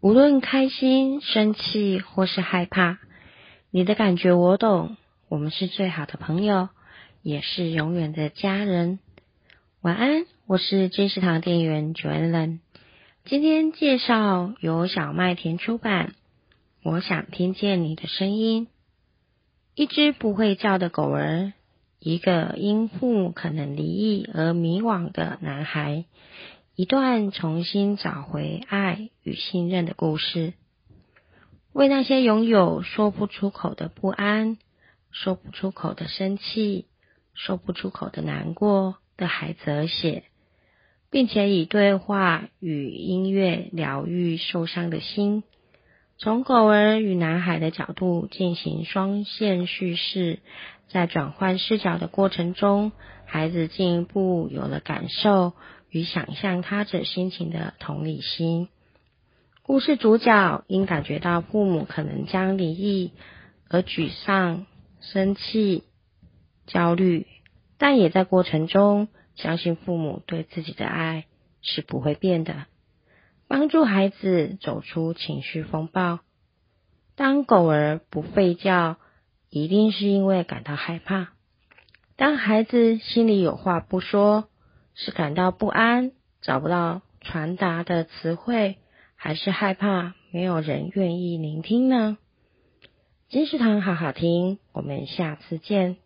无论开心、生气或是害怕，你的感觉我懂。我们是最好的朋友，也是永远的家人。晚安，我是金石堂店员 Joanne。今天介绍由小麦田出版。我想听见你的声音。一只不会叫的狗儿，一个因父可能离异而迷惘的男孩。一段重新找回爱与信任的故事，为那些拥有说不出口的不安、说不出口的生气、说不出口的难过的孩子而写，并且以对话与音乐疗愈受伤的心。从狗儿与男孩的角度进行双线叙事，在转换视角的过程中，孩子进一步有了感受。与想象他者心情的同理心。故事主角因感觉到父母可能将离异而沮丧、生气、焦虑，但也在过程中相信父母对自己的爱是不会变的，帮助孩子走出情绪风暴。当狗儿不吠叫，一定是因为感到害怕。当孩子心里有话不说，是感到不安，找不到传达的词汇，还是害怕没有人愿意聆听呢？金石堂好好听，我们下次见。